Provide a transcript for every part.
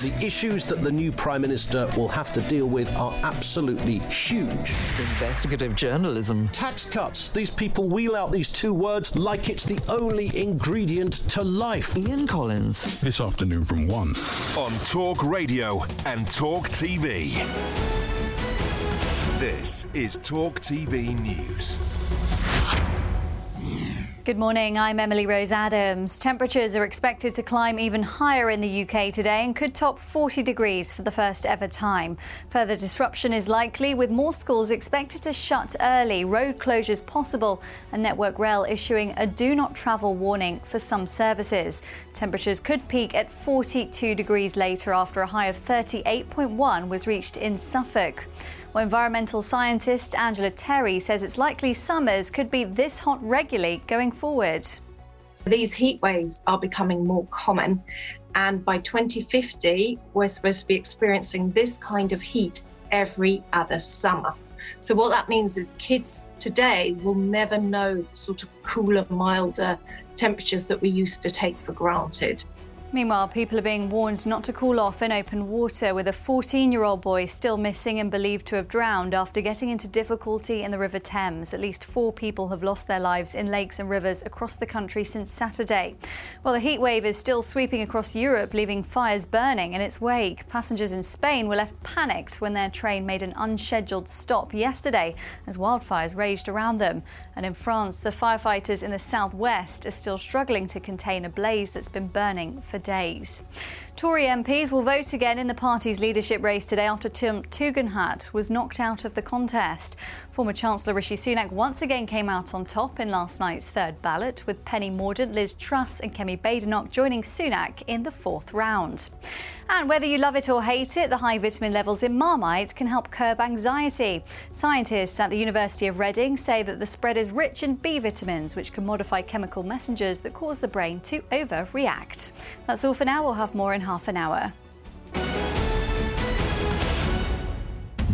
The issues that the new Prime Minister will have to deal with are absolutely huge. Investigative journalism. Tax cuts. These people wheel out these two words like it's the only ingredient to life. Ian Collins. This afternoon from 1. on Talk Radio and Talk TV. This is Talk TV News. Good morning, I'm Emily Rose Adams. Temperatures are expected to climb even higher in the UK today and could top 40 degrees for the first ever time. Further disruption is likely, with more schools expected to shut early, road closures possible, and Network Rail issuing a do not travel warning for some services. Temperatures could peak at 42 degrees later after a high of 38.1 was reached in Suffolk. Well, environmental scientist Angela Terry says it's likely summers could be this hot regularly going forward. These heat waves are becoming more common, and by 2050, we're supposed to be experiencing this kind of heat every other summer. So, what that means is kids today will never know the sort of cooler, milder temperatures that we used to take for granted. Meanwhile, people are being warned not to cool off in open water, with a 14 year old boy still missing and believed to have drowned after getting into difficulty in the River Thames. At least four people have lost their lives in lakes and rivers across the country since Saturday. While the heat wave is still sweeping across Europe, leaving fires burning in its wake. Passengers in Spain were left panicked when their train made an unscheduled stop yesterday as wildfires raged around them. And in France, the firefighters in the southwest are still struggling to contain a blaze that's been burning for days. Tory MPs will vote again in the party's leadership race today after Tom Tugendhat was knocked out of the contest. Former Chancellor Rishi Sunak once again came out on top in last night's third ballot, with Penny Mordaunt, Liz Truss, and Kemi Badenoch joining Sunak in the fourth round. And whether you love it or hate it, the high vitamin levels in Marmite can help curb anxiety. Scientists at the University of Reading say that the spread is rich in B vitamins, which can modify chemical messengers that cause the brain to overreact. That's all for now. We'll have more in half an hour.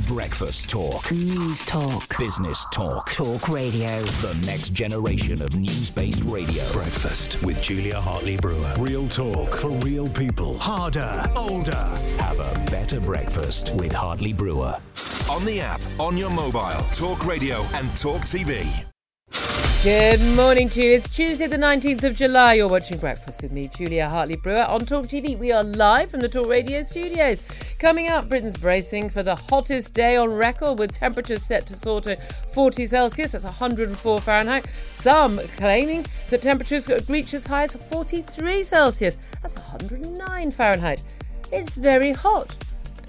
Breakfast talk. News talk. Business talk. Talk radio. The next generation of news based radio. Breakfast with Julia Hartley Brewer. Real talk for real people. Harder, older. Have a better breakfast with Hartley Brewer. On the app, on your mobile, Talk Radio and Talk TV. Good morning to you. It's Tuesday, the 19th of July. You're watching Breakfast with me, Julia Hartley Brewer, on Talk TV. We are live from the Talk Radio studios. Coming up, Britain's bracing for the hottest day on record with temperatures set to soar to 40 Celsius, that's 104 Fahrenheit. Some claiming that temperatures could reach as high as 43 Celsius, that's 109 Fahrenheit. It's very hot.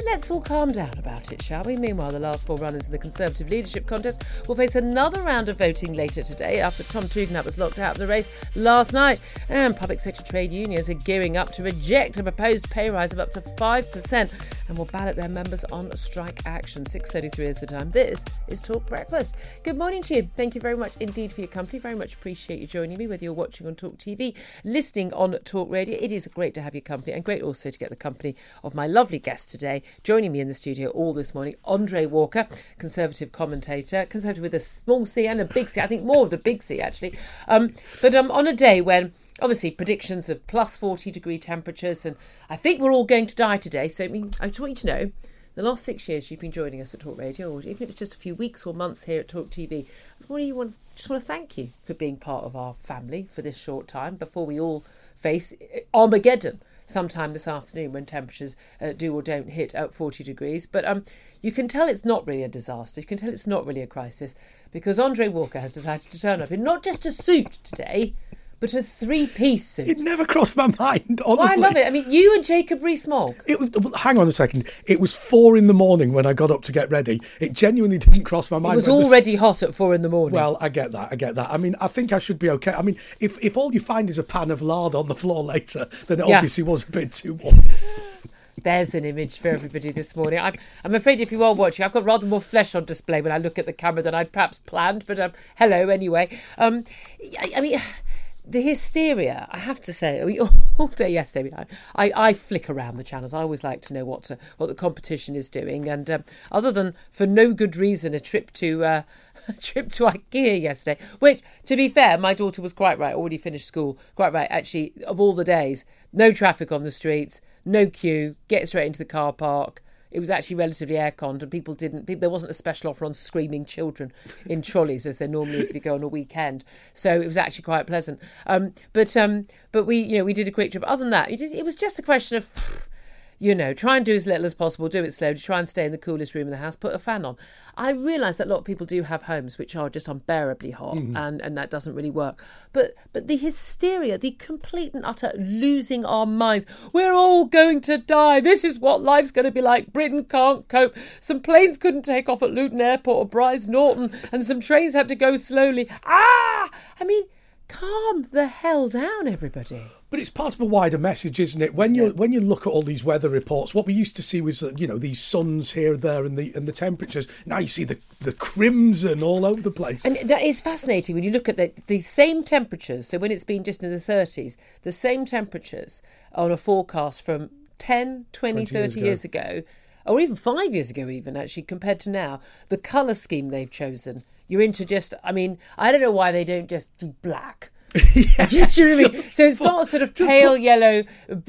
Let's all calm down about it, shall we? Meanwhile, the last four runners in the Conservative leadership contest will face another round of voting later today after Tom Tugendhat was locked out of the race last night. And public sector trade unions are gearing up to reject a proposed pay rise of up to 5% and will ballot their members on strike action. 6.33 is the time. This is Talk Breakfast. Good morning to you. Thank you very much indeed for your company. Very much appreciate you joining me, whether you're watching on Talk TV, listening on Talk Radio. It is great to have your company and great also to get the company of my lovely guest today. Joining me in the studio all this morning, Andre Walker, Conservative commentator, Conservative with a small C and a big C. I think more of the big C actually. Um, but um, on a day when obviously predictions of plus 40 degree temperatures, and I think we're all going to die today. So I mean, I just want you to know. The last six years you've been joining us at Talk Radio, or even if it's just a few weeks or months here at Talk TV, what do you want just want to thank you for being part of our family for this short time before we all face Armageddon sometime this afternoon when temperatures uh, do or don't hit at 40 degrees. But um, you can tell it's not really a disaster. You can tell it's not really a crisis because Andre Walker has decided to turn up in not just a suit today, but a three-piece suit. It never crossed my mind, honestly. Well, I love it. I mean, you and Jacob Rees-Mogg. It was, hang on a second. It was four in the morning when I got up to get ready. It genuinely didn't cross my mind. It was already the... hot at four in the morning. Well, I get that. I get that. I mean, I think I should be okay. I mean, if, if all you find is a pan of lard on the floor later, then it yeah. obviously was a bit too warm. There's an image for everybody this morning. I'm, I'm afraid if you are watching, I've got rather more flesh on display when I look at the camera than I'd perhaps planned. But um, hello anyway. Um, I, I mean the hysteria, I have to say, I mean, all day yesterday, I, I, I, flick around the channels. I always like to know what to, what the competition is doing, and um, other than for no good reason, a trip to uh, a trip to IKEA yesterday. Which, to be fair, my daughter was quite right. Already finished school, quite right. Actually, of all the days, no traffic on the streets, no queue, get straight into the car park it was actually relatively air-conned and people didn't people, there wasn't a special offer on screaming children in trolleys as there normally is if you go on a weekend. So it was actually quite pleasant. Um, but um, but we you know we did a quick trip other than that it, was just a question of you know, try and do as little as possible, do it slowly, try and stay in the coolest room in the house, put a fan on. I realise that a lot of people do have homes which are just unbearably hot mm-hmm. and, and that doesn't really work. But but the hysteria, the complete and utter losing our minds. We're all going to die. This is what life's going to be like. Britain can't cope. Some planes couldn't take off at Luton Airport or Brize Norton and some trains had to go slowly. Ah! I mean, calm the hell down, everybody. But it's part of a wider message, isn't it? When you when you look at all these weather reports, what we used to see was you know these suns here, and there, and the and the temperatures. Now you see the the crimson all over the place. And that is fascinating when you look at the the same temperatures. So when it's been just in the 30s, the same temperatures on a forecast from 10, 20, 20 30 years ago. years ago, or even five years ago, even actually compared to now, the colour scheme they've chosen. You're into just, I mean, I don't know why they don't just do black yeah, just you know what I mean? So it's not sort of pale put... yellow,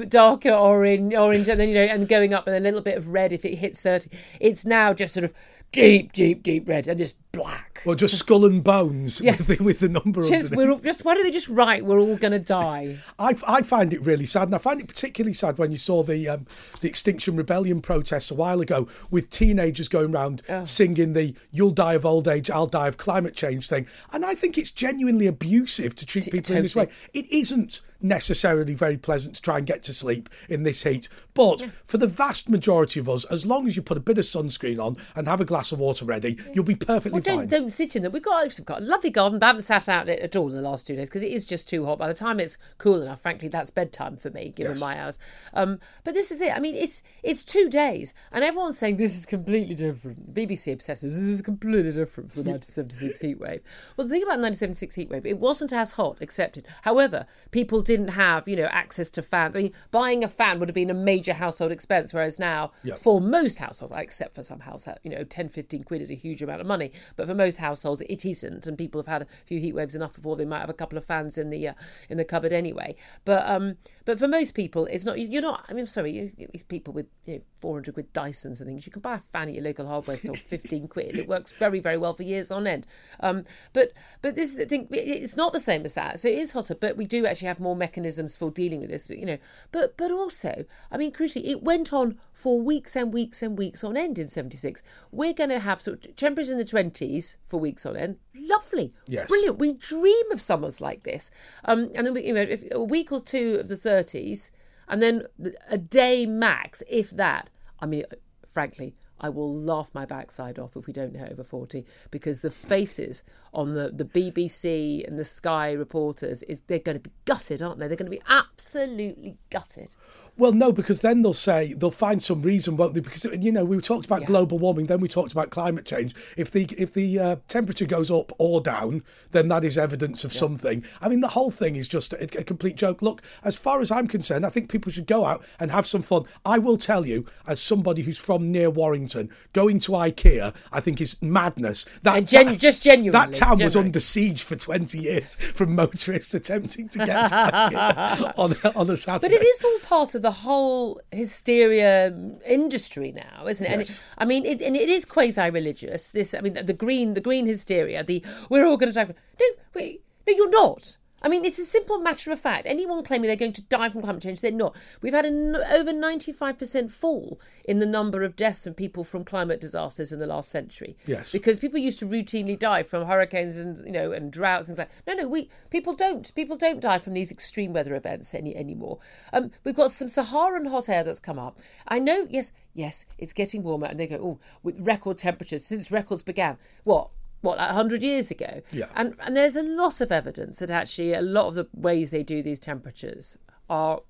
darker orange, orange, and then you know, and going up, and a little bit of red if it hits thirty. It's now just sort of deep, deep, deep red, and just black. Well, just skull and bones yes. with, the, with the number. Just, we're all, just why don't they just write we're all going to die? I, I find it really sad, and I find it particularly sad when you saw the um, the Extinction Rebellion protests a while ago with teenagers going around oh. singing the "You'll die of old age, I'll die of climate change" thing, and I think it's genuinely abusive to treat people totally. in this way. It isn't necessarily very pleasant to try and get to sleep in this heat. But yeah. for the vast majority of us, as long as you put a bit of sunscreen on and have a glass of water ready, you'll be perfectly well, don't, fine. Don't sit in them. We've got, we've got a lovely garden, but I haven't sat out it at all in the last two days because it is just too hot. By the time it's cool enough, frankly, that's bedtime for me, given yes. my hours. Um, but this is it. I mean, it's it's two days, and everyone's saying this is completely different. BBC obsessed with this is completely different from the 1976 heatwave. Well, the thing about the 1976 heatwave, it wasn't as hot, accepted. However, people didn't have, you know, access to fans. I mean, buying a fan would have been a major household expense, whereas now, yep. for most households, except for some households, you know, 10, 15 quid is a huge amount of money. But for most households, it isn't, and people have had a few heat waves enough before they might have a couple of fans in the uh, in the cupboard anyway. But um, but for most people, it's not. You're not. I mean, sorry, these people with you know, 400 quid Dysons and things. You can buy a fan at your local hardware store, 15 quid. It works very, very well for years on end. Um, but but this is the thing. It's not the same as that. So it is hotter, but we do actually have more mechanisms for dealing with this. You know, but but also, I mean, crucially, it went on for weeks and weeks and weeks on end in 76. We're going to have sort of temperatures in the 20s for weeks on end. Lovely, yes. brilliant. We dream of summers like this. Um, and then we, you know, if a week or two of the 30s and then a day max, if that. I mean, frankly, I will laugh my backside off if we don't hit over 40 because the faces on the, the BBC and the Sky reporters is they're going to be gutted, aren't they? They're going to be absolutely gutted. Well, no, because then they'll say they'll find some reason, won't they? Because you know we talked about yeah. global warming, then we talked about climate change. If the if the uh, temperature goes up or down, then that is evidence of yeah. something. I mean, the whole thing is just a, a, complete joke. Look, as far as I'm concerned, I think people should go out and have some fun. I will tell you, as somebody who's from near Warrington Going to IKEA, I think is madness. That, genu- that- just genuinely, that town was under siege for 20 years from motorists attempting to get to IKEA on, on a Saturday. But it is all part of the whole hysteria um, industry now, isn't it? And Yes. it, I mean, it, and it is quasi-religious. This, I mean, the, the green, the green hysteria. The we're all going to die. No, wait, no, you're not. I mean, it's a simple matter of fact. Anyone claiming they're going to die from climate change, they're not. We've had an over 95% fall in the number of deaths of people from climate disasters in the last century. Yes. Because people used to routinely die from hurricanes and you know and droughts and things like. No, no, we people don't. People don't die from these extreme weather events any anymore. Um, we've got some Saharan hot air that's come up. I know. Yes, yes, it's getting warmer, and they go, oh, with record temperatures since records began. What? What, like 100 years ago? Yeah. And, and there's a lot of evidence that actually a lot of the ways they do these temperatures are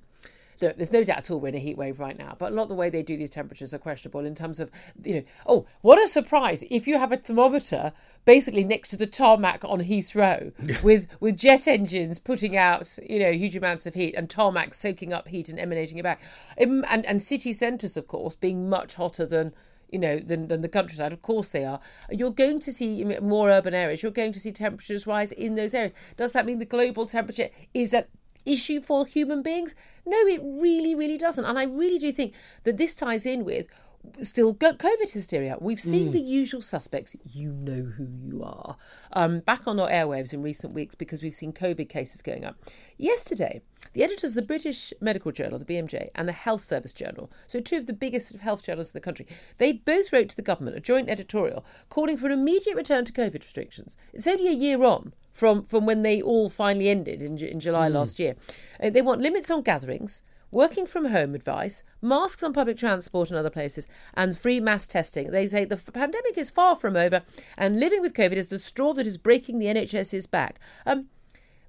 Look, there's no doubt at all we're in a heat wave right now, but a lot of the way they do these temperatures are questionable in terms of, you know, oh, what a surprise if you have a thermometer basically next to the tarmac on Heathrow with with jet engines putting out, you know, huge amounts of heat and tarmac soaking up heat and emanating it back, Um, and and city centres, of course, being much hotter than you know, than, than the countryside. Of course they are. You're going to see more urban areas. You're going to see temperatures rise in those areas. Does that mean the global temperature is an issue for human beings? No, it really, really doesn't. And I really do think that this ties in with still go- COVID hysteria. We've seen Mm. the usual suspects. You know who you are. Um, back on our airwaves in recent weeks because we've seen COVID cases going up. Yesterday, the editors of the British Medical Journal, the BMJ, and the Health Service Journal, so two of the biggest health journals in the country, they both wrote to the government a joint editorial calling for an immediate return to COVID restrictions. It's only a year on from, from when they all finally ended in, in July Mm. last year. Uh, they want limits on gatherings, working from home advice, masks on public transport and other places, and free mass testing. They say the pandemic is far from over, and living with COVID is the straw that is breaking the NHS's back. Um,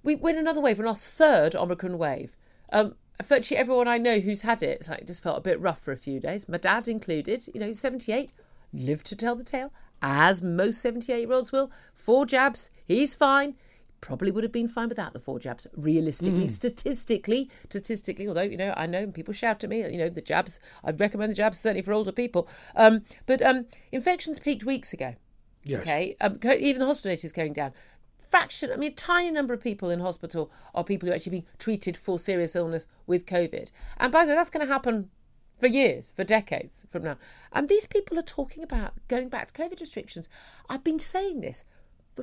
we went another wave, we're in our third Omicron wave. Um, virtually everyone I know who's had it, it just felt a bit rough for a few days. My dad included, you know, he's 78, lived to tell the tale, as most 78 year olds will. Four jabs, he's fine. Probably would have been fine without the four jabs. Realistically, Mm. statistically, statistically, although you know, I know people shout at me. You know, the jabs. I recommend the jabs certainly for older people. Um, but um, infections peaked weeks ago. Yes. Okay. Um, co- even the hospital rate is going down. Fraction. I mean, a tiny number of people in hospital are people who are actually being treated for serious illness with COVID. And by the way, that's going to happen for years, for decades from now. And these people are talking about going back to COVID restrictions. I've been saying this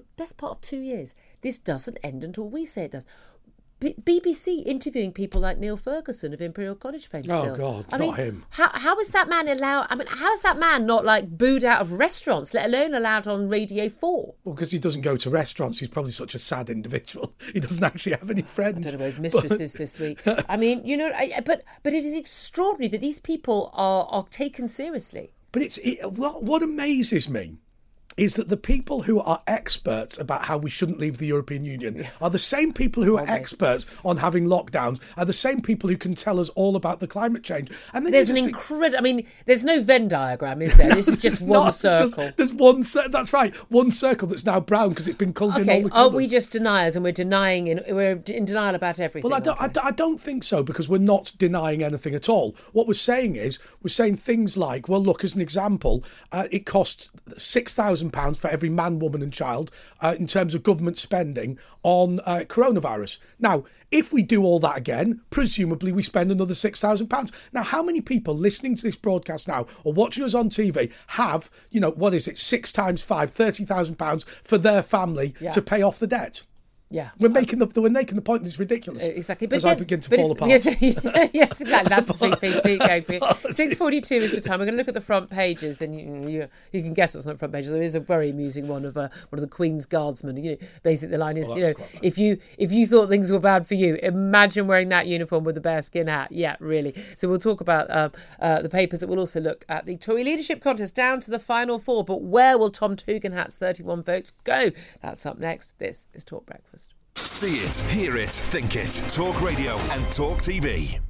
the best part of two years. This doesn't end until we say it does. B- BBC interviewing people like Neil Ferguson of Imperial College fame. Oh, Still, God, I not mean, him. How how is that man allowed? I mean, how is that man not like booed out of restaurants, let alone allowed on Radio Four? Well, because he doesn't go to restaurants, he's probably such a sad individual. He doesn't actually have any friends. I don't know where his mistress is this week. I mean, you know, I, but but it is extraordinary that these people are are taken seriously. But it's it, what what amazes me is that the people who are experts about how we shouldn't leave the European Union are the same people who are experts on having lockdowns, are the same people who can tell us all about the climate change. And then There's an incredible. I mean, there's no Venn diagram, is there? this is just one not, it's just- circle. there's one. cir- That's right. One circle that's now brown because it's been coloured in all Okay, the are colours. we just deniers and we're denying in, we're in denial about everything? Well, I don't, I, don't- I don't think so because we're not denying anything at all. What we're saying is we're saying things like, well, look, as an example, uh, it costs six thousand pounds for every man, woman, and child uh, in terms of government spending on uh, coronavirus. Now, if we do all that again, presumably we spend another six thousand pounds. Now, how many people listening to this broadcast now or watching us on TV have, you know, what is it, six times five, thirty thousand pounds for their family Yeah. to pay off the debt? Yeah. We're making the we're making the point that it's ridiculous. Uh, Exactly, but as I begin to fall apart. Yes, yes, exactly. That's the to go. Six forty-two is the time. We're going to look at the front pages, and you, you, you can guess what's on the front pages. There is a very amusing one of uh, one of the Queen's Guardsmen. You know, basically the line is, Oh, you know, if you if you thought things were bad for you, imagine wearing that uniform with the bearskin hat. Yeah, really. So we'll talk about um, uh, the papers. That we'll also look at the Tory leadership contest down to the final four. But where will Tom Tugendhat's thirty-one votes go? That's up next. This is Talk Breakfast. See it, hear it, think it. Talk Radio and Talk TV.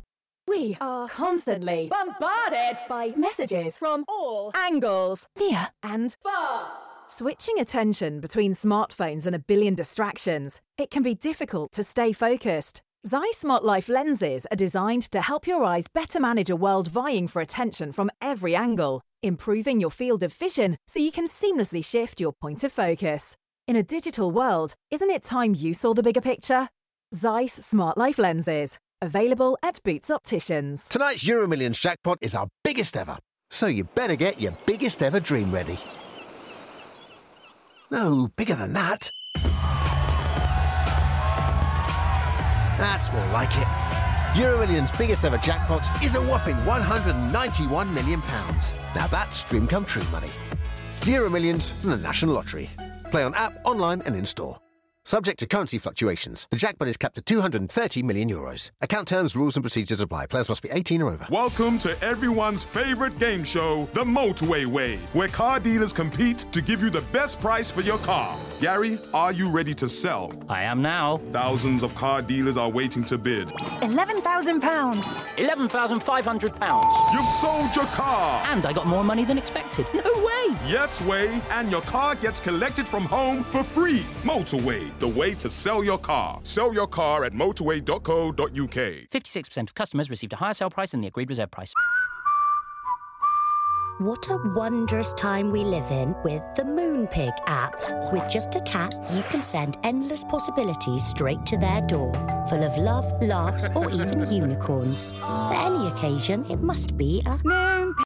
We are constantly bombarded by messages from all angles, near and far. Switching attention between smartphones and a billion distractions, it can be difficult to stay focused. Zeiss Smart Life lenses are designed to help your eyes better manage a world vying for attention from every angle, improving your field of vision so you can seamlessly shift your point of focus. In a digital world, isn't it time you saw the bigger picture? Zeiss Smart Life lenses, available at Boots Opticians. Tonight's Euro Millions jackpot is our biggest ever, so you better get your biggest ever dream ready. No, bigger than that. That's more like it. Euromillions' biggest ever jackpot is a whopping £191 million. Now that's dream come true money. Euromillions from the National Lottery. Play on app, online, and in store. Subject to currency fluctuations, the jackpot is capped at 230 million euros. Account terms, rules, and procedures apply. Players must be 18 or over. Welcome to everyone's favorite game show, The Motorway Way, where car dealers compete to give you the best price for your car. Gary, are you ready to sell? I am now. Thousands of car dealers are waiting to bid. £11,000. £11,500. You've sold your car. And I got more money than expected. No way. Yes, way. And your car gets collected from home for free. Motorway the way to sell your car. Sell your car at motorway.co.uk. 56% of customers received a higher sale price than the agreed reserve price. What a wondrous time we live in with the Moonpig app. With just a tap, you can send endless possibilities straight to their door, full of love, laughs, or even unicorns. For any occasion, it must be a Moonpig.